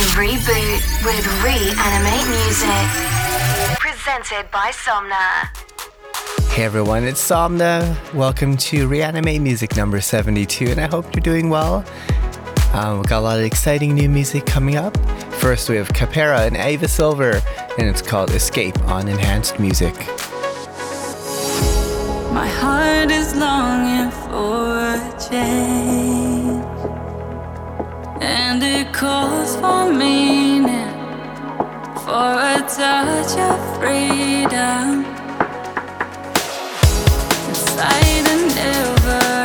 to Reboot with Reanimate Music. Presented by Somna. Hey everyone, it's Somna. Welcome to Reanimate Music number 72, and I hope you're doing well. Um, we've got a lot of exciting new music coming up. First, we have Capera and Ava Silver, and it's called Escape on Enhanced Music. My heart is longing for a change, and it calls for meaning, for a touch of freedom. Inside a never-ending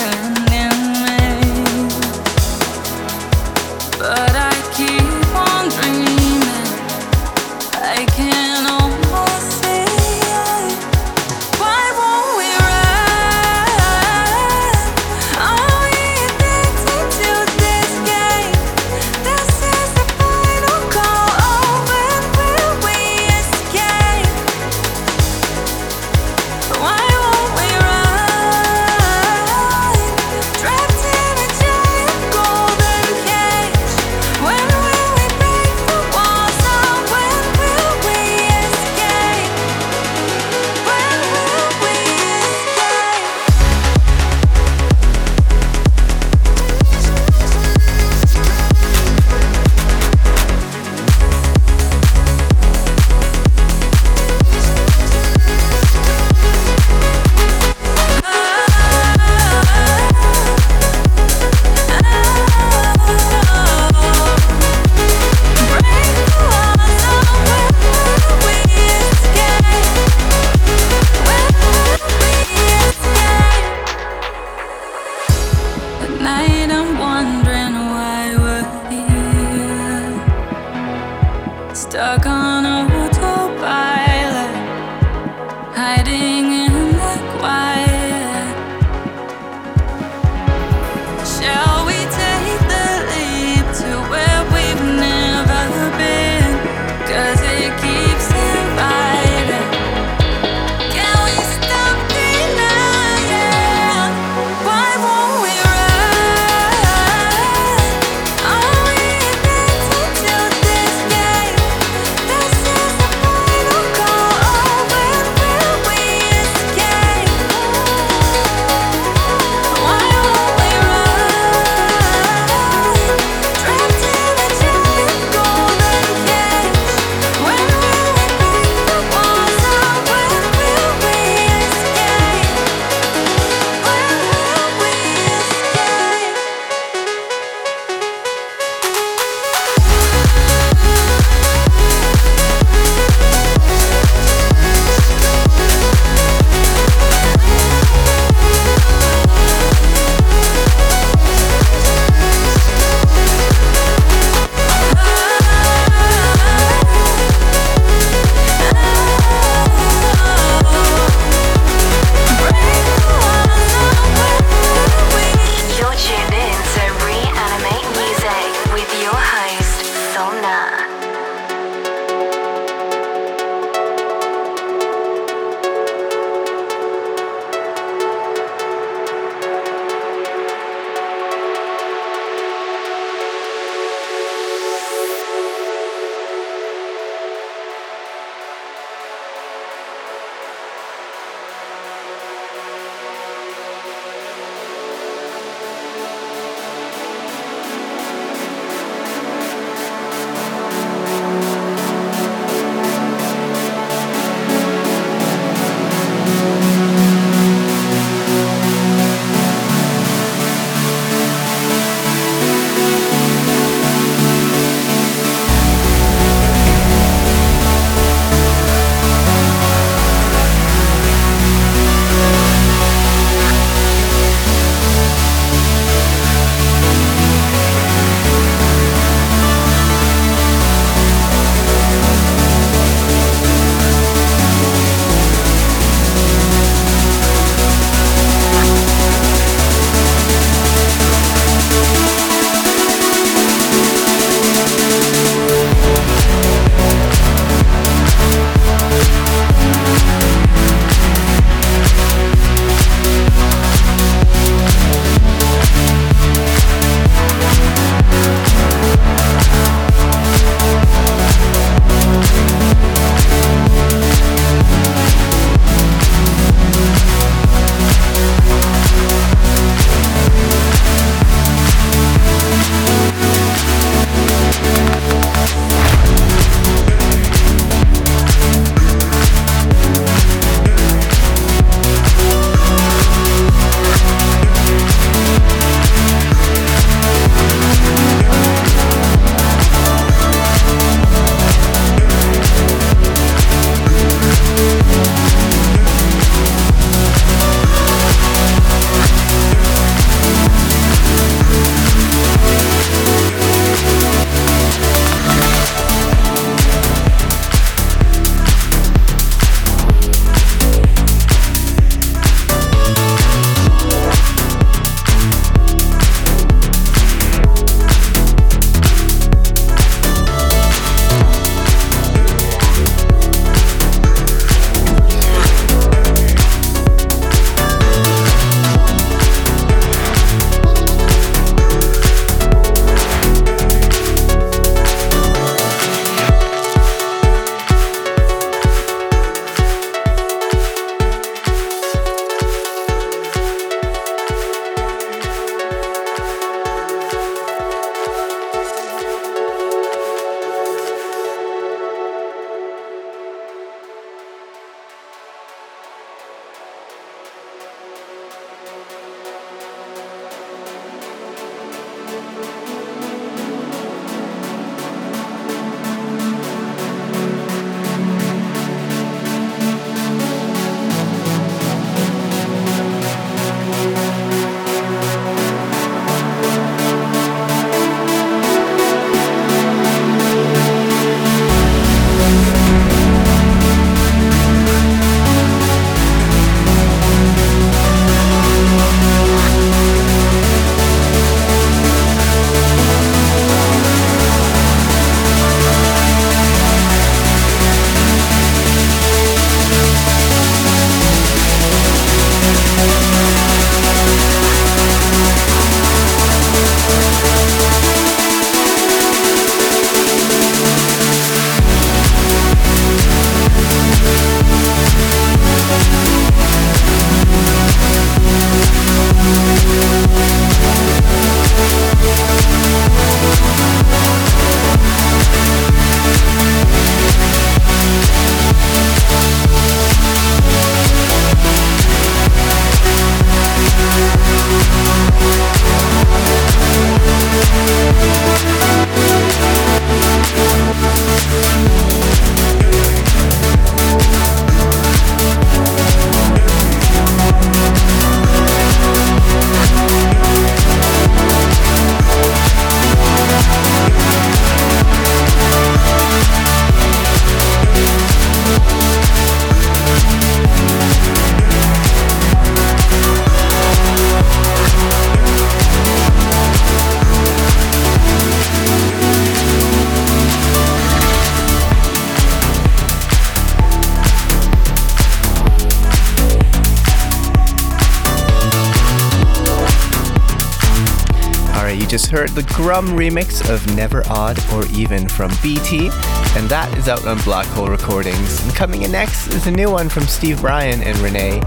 the Grum remix of Never Odd or Even from BT, and that is out on Black Hole Recordings. And coming in next is a new one from Steve Brian and Renee.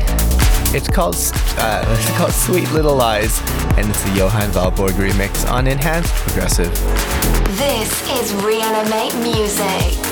It's called uh, it's called Sweet Little Lies, and it's the Johan Vilborg remix on Enhanced Progressive. This is Reanimate Music.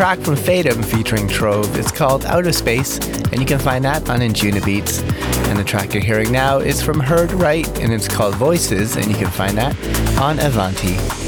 Track from Fatum featuring Trove. It's called Out of Space, and you can find that on Anjunabeats. And the track you're hearing now is from Heard Right, and it's called Voices, and you can find that on Avanti.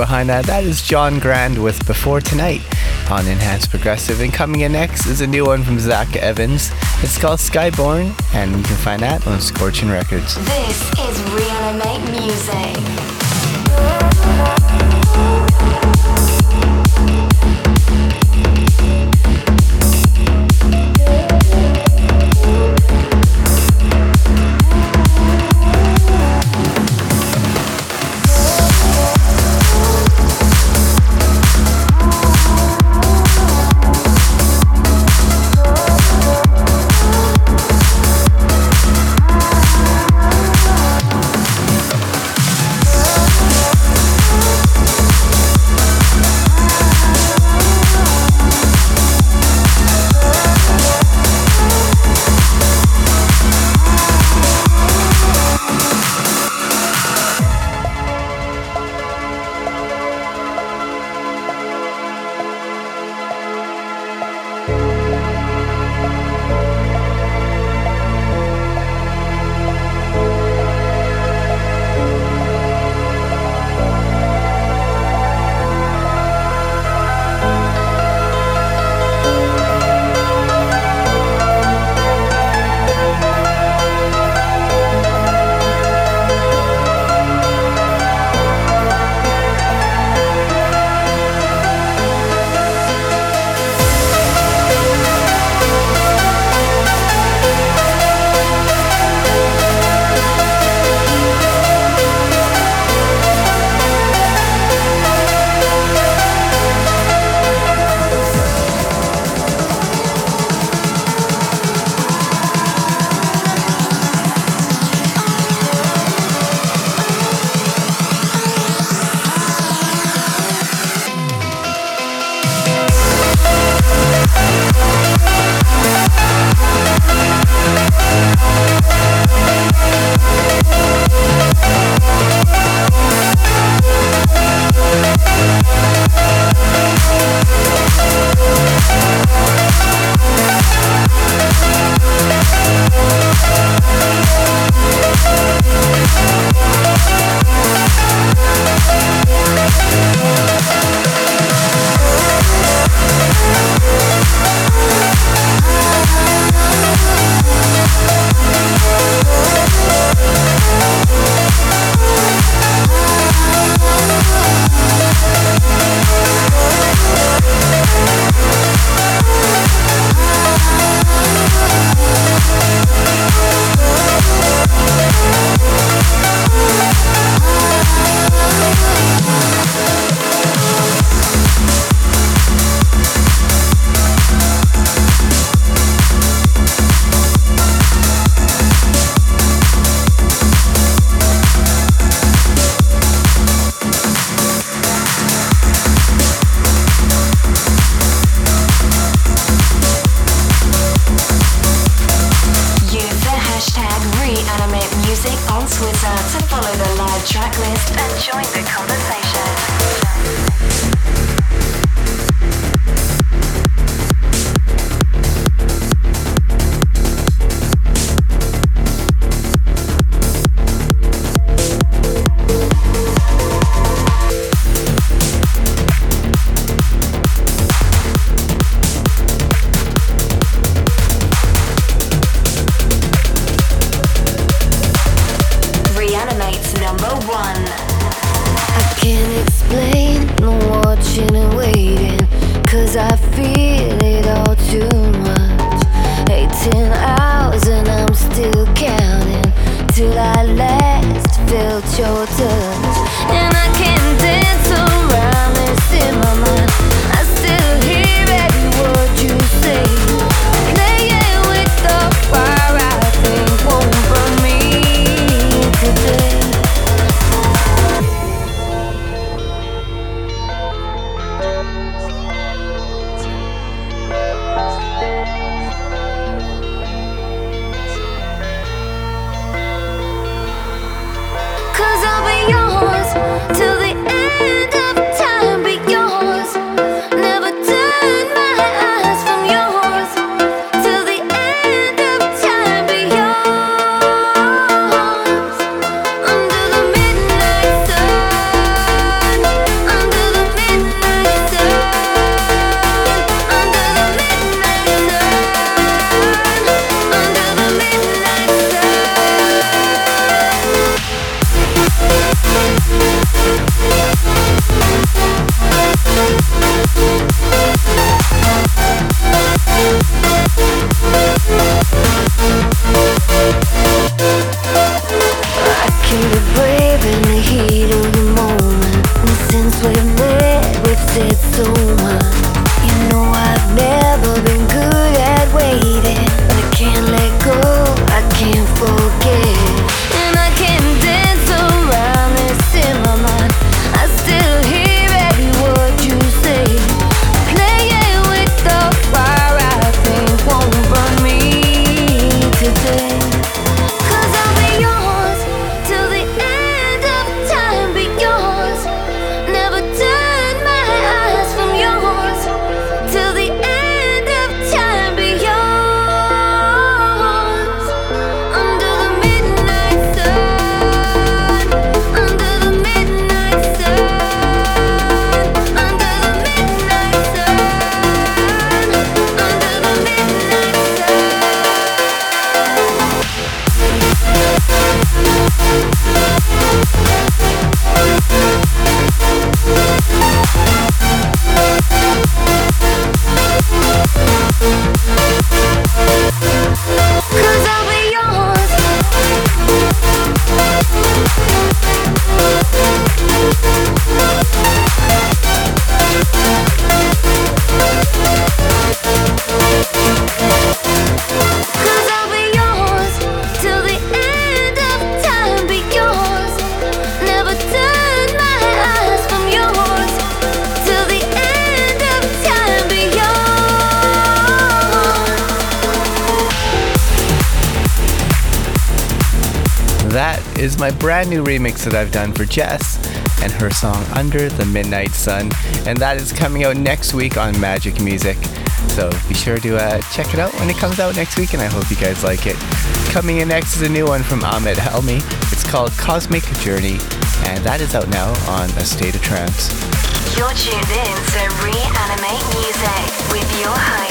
Behind that. That is John Grand with Before Tonight on Enhanced Progressive. And coming in next is a new one from Zach Evans. It's called Skyborn, and you can find that on Scorching Records. This is Reanimate Music. Brand new remix that I've done for Jess and her song Under the Midnight Sun. And that is coming out next week on Magic Music. So be sure to uh, check it out when it comes out next week, and I hope you guys like it. Coming in next is a new one from Ahmed Helmy. It's called Cosmic Journey, and that is out now on A State of Trance. You're tuned in to Reanimate Music with your host,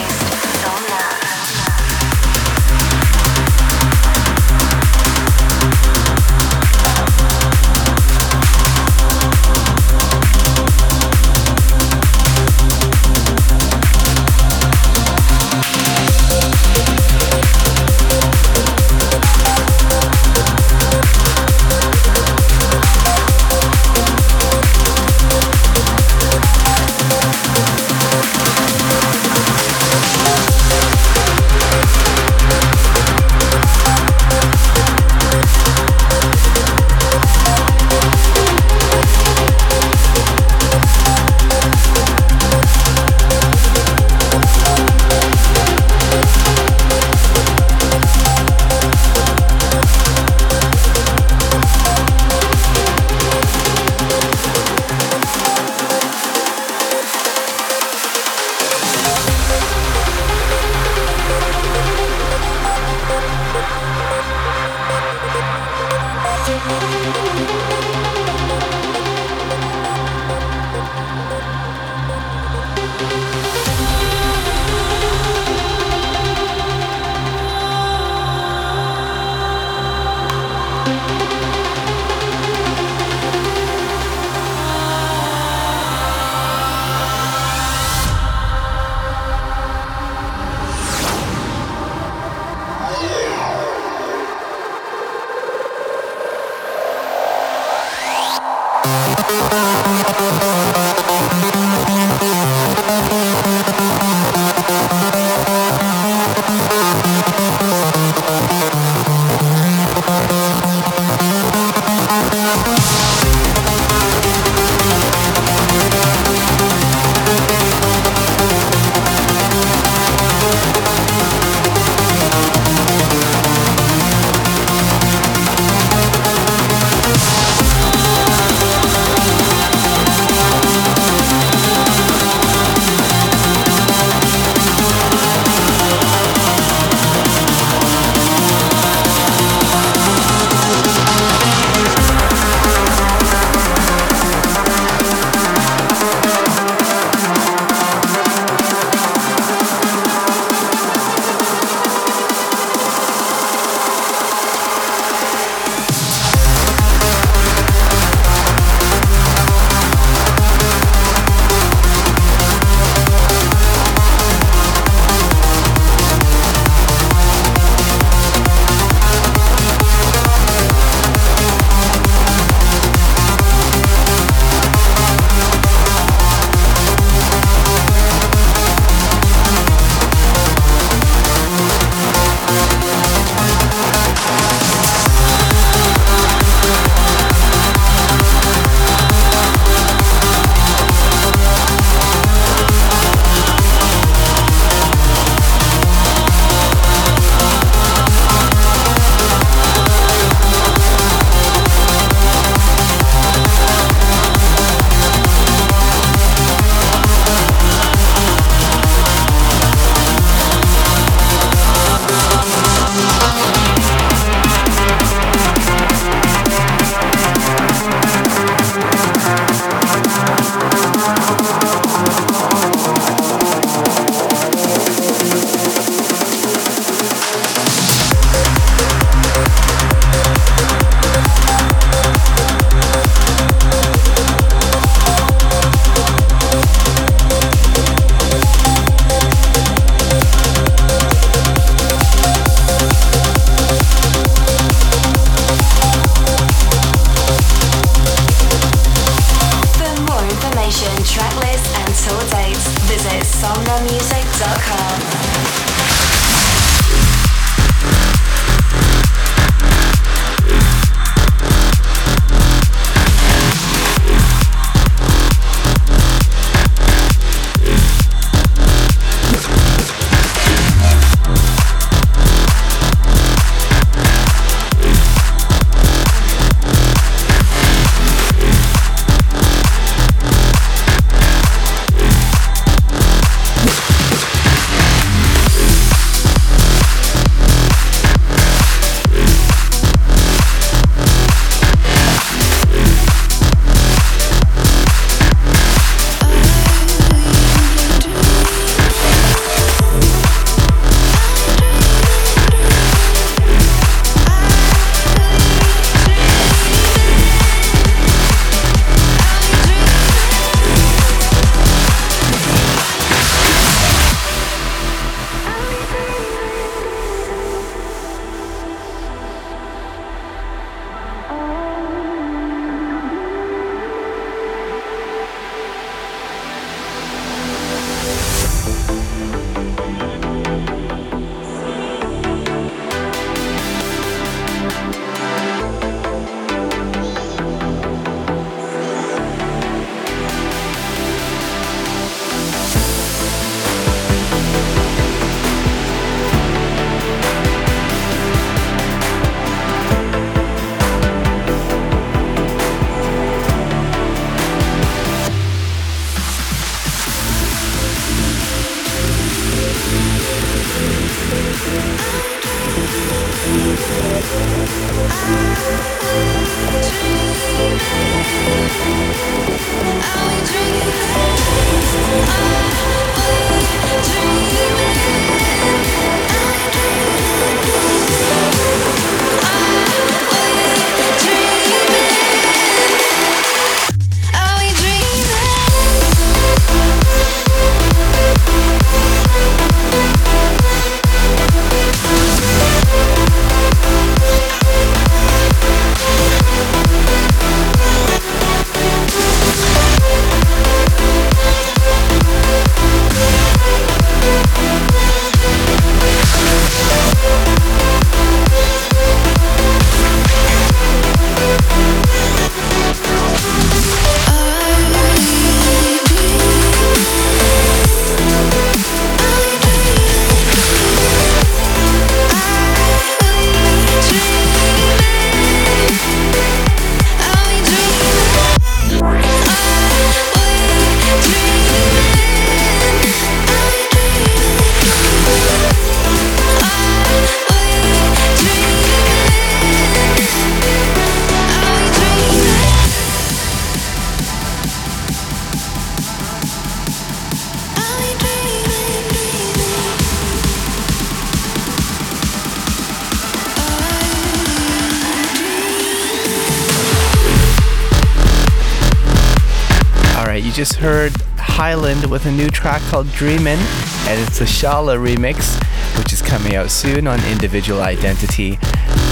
heard Highland with a new track called Dreamin', and it's a Shala remix, which is coming out soon on Individual Identity.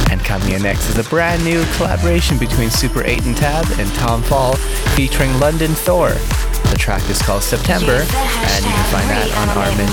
And coming in next is a brand new collaboration between Super 8 and Tab and Tom Fall featuring London Thor. The track is called September, and you can find that on Armind.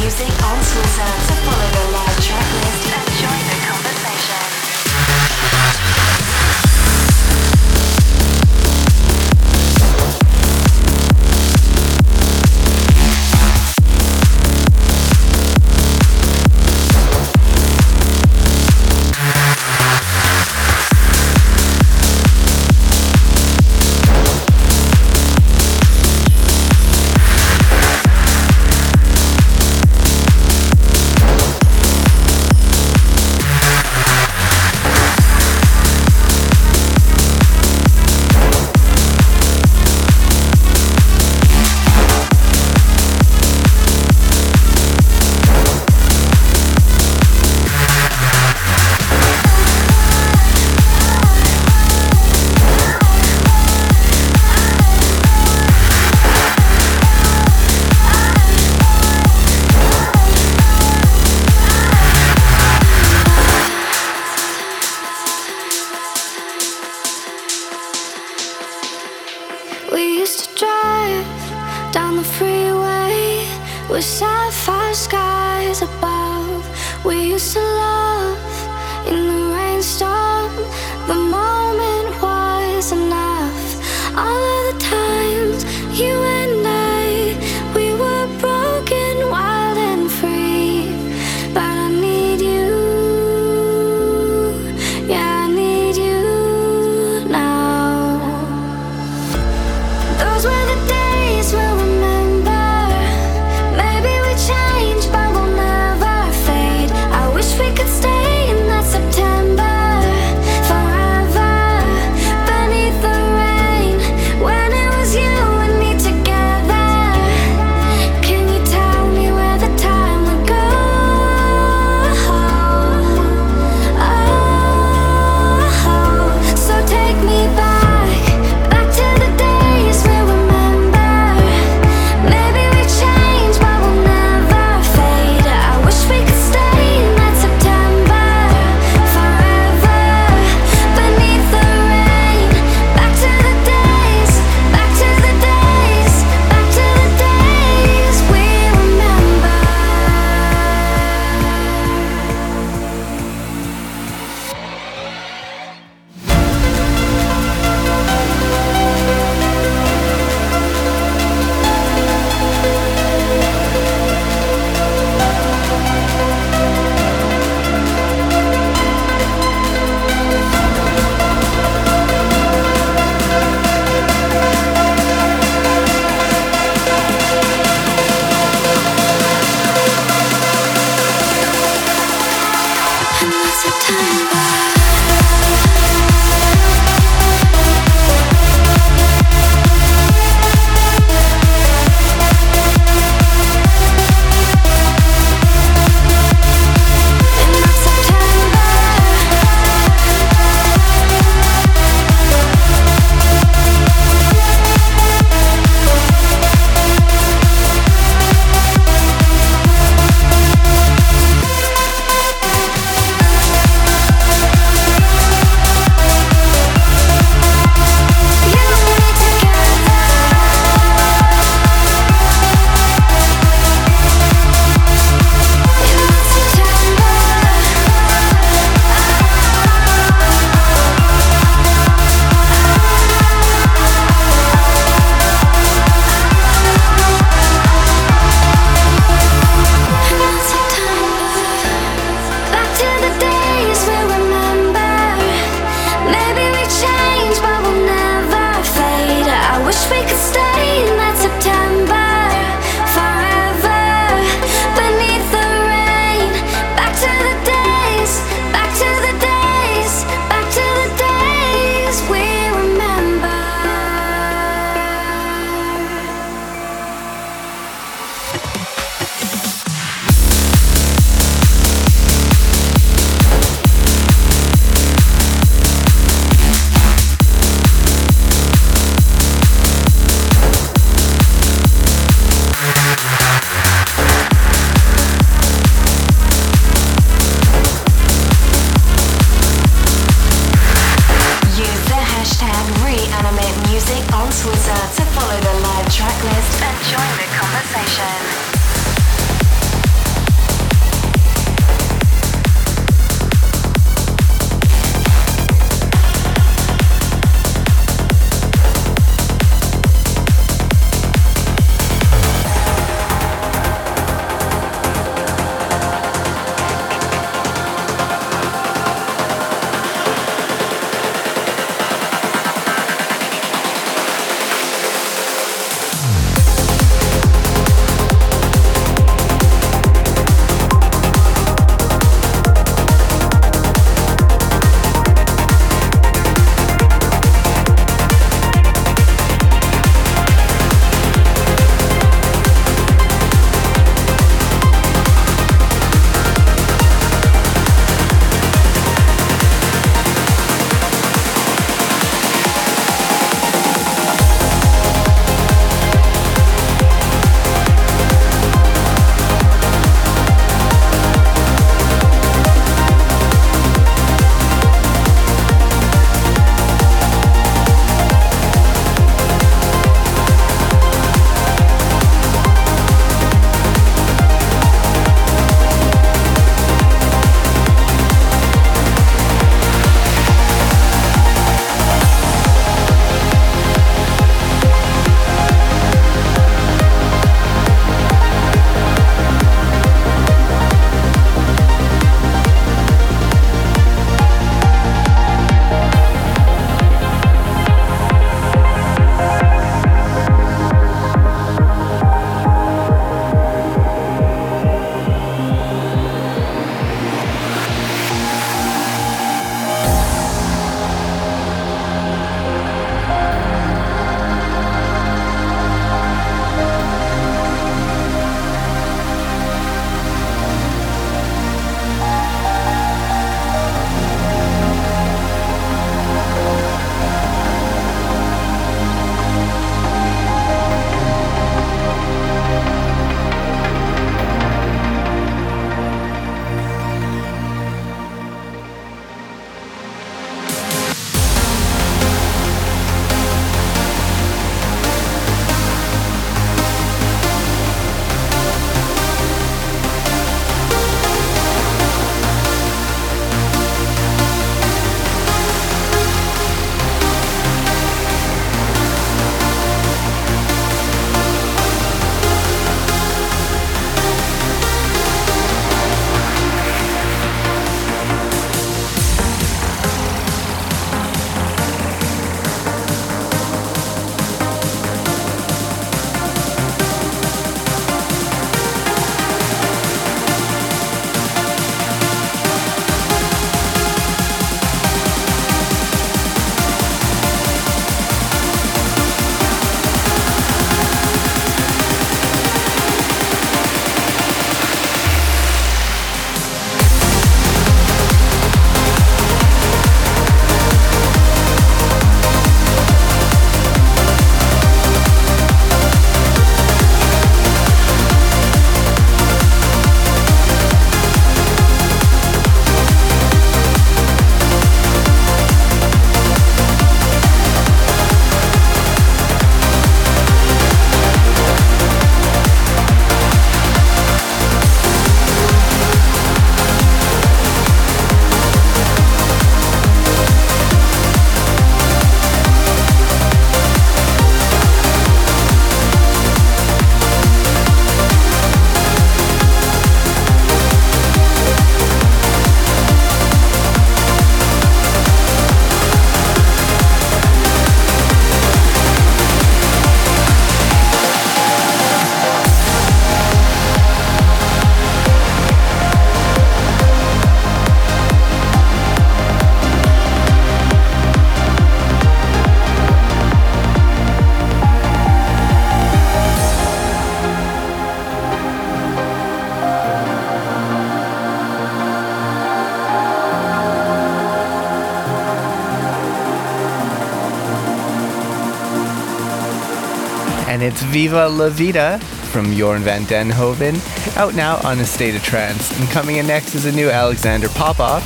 Viva La Vida from Jorn van Deynhoven, out now on A State of Trance. And coming in next is a new Alexander Popov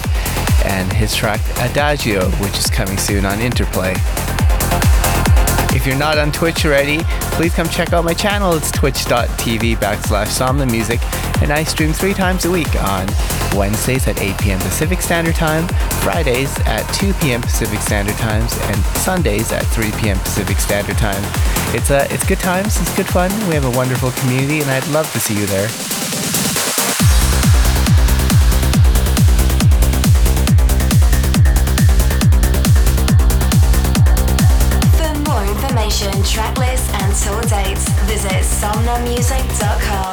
and his track Adagio, which is coming soon on Interplay. If you're not on Twitch already, please come check out my channel. It's twitch.tv backslash Somna Music, and I stream three times a week on Wednesdays at 8 p.m. Pacific Standard Time, Fridays at 2 p.m. Pacific Standard Times, and Sundays at 3 p.m. Pacific Standard Time. It's uh, it's good times, it's good fun. We have a wonderful community, and I'd love to see you there. somnamusic.com.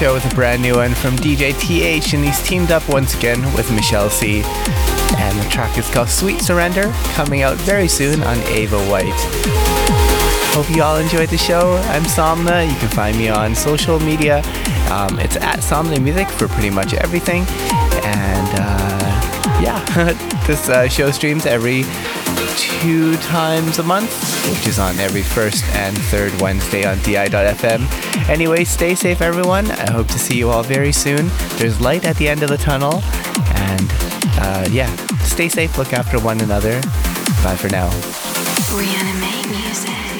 show with a brand new one from DJ TH, and he's teamed up once again with Michelle C. And the track is called Sweet Surrender, coming out very soon on Ava White. Hope you all enjoyed the show. I'm Somna. You can find me on social media. Um, it's at Somna Music for pretty much everything. And uh, yeah, this uh, show streams every two times a month, which is on every first and third Wednesday on DI.FM. Anyway, stay safe, everyone. I hope to see you all very soon. There's light at the end of the tunnel. And uh, yeah, stay safe, look after one another. Bye for now. Reanimate music.